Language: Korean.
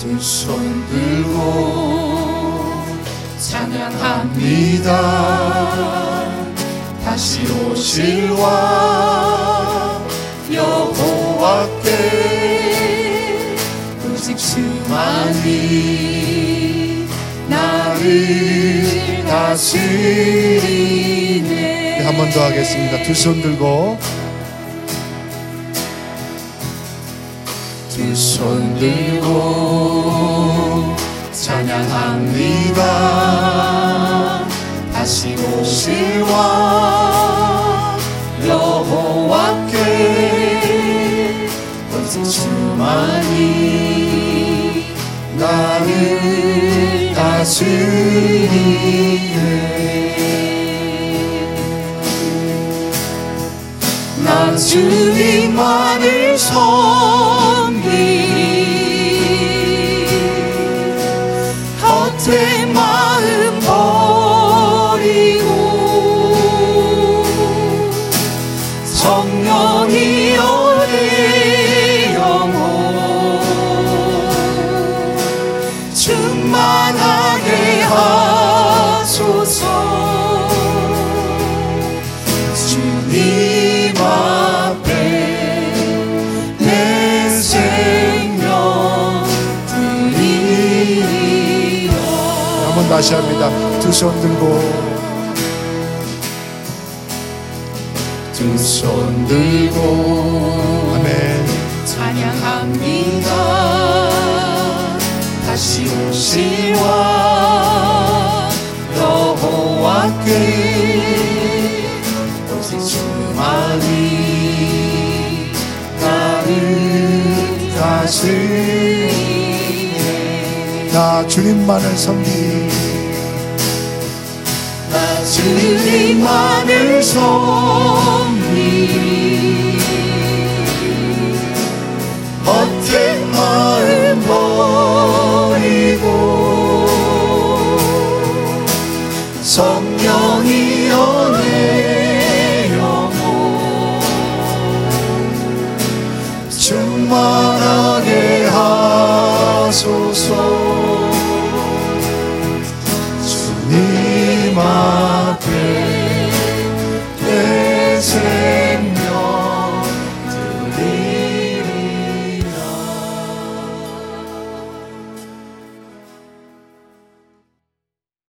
두손 들고 찬양합니다. 다시 오실 왕 여호와께 오직 주만이 나를 다스리네 한 번 더 하겠습니다. 두 손 들고. 두 손 들고 찬양합니다. 다시 왕 여호와께 오직 주만이 나를 다스리네. 난 주님만을 섬 Stay 다시 합니다. 두 손 들고 두 손 들고 아멘. 찬양합니다 다시 오실 왕 여호와께 오직 주만이 나를 다스리네 나 주님만을 섬기 당신만을 섭니 어떤 마음 버리고 성령이여 내 영혼 충만하게 하소서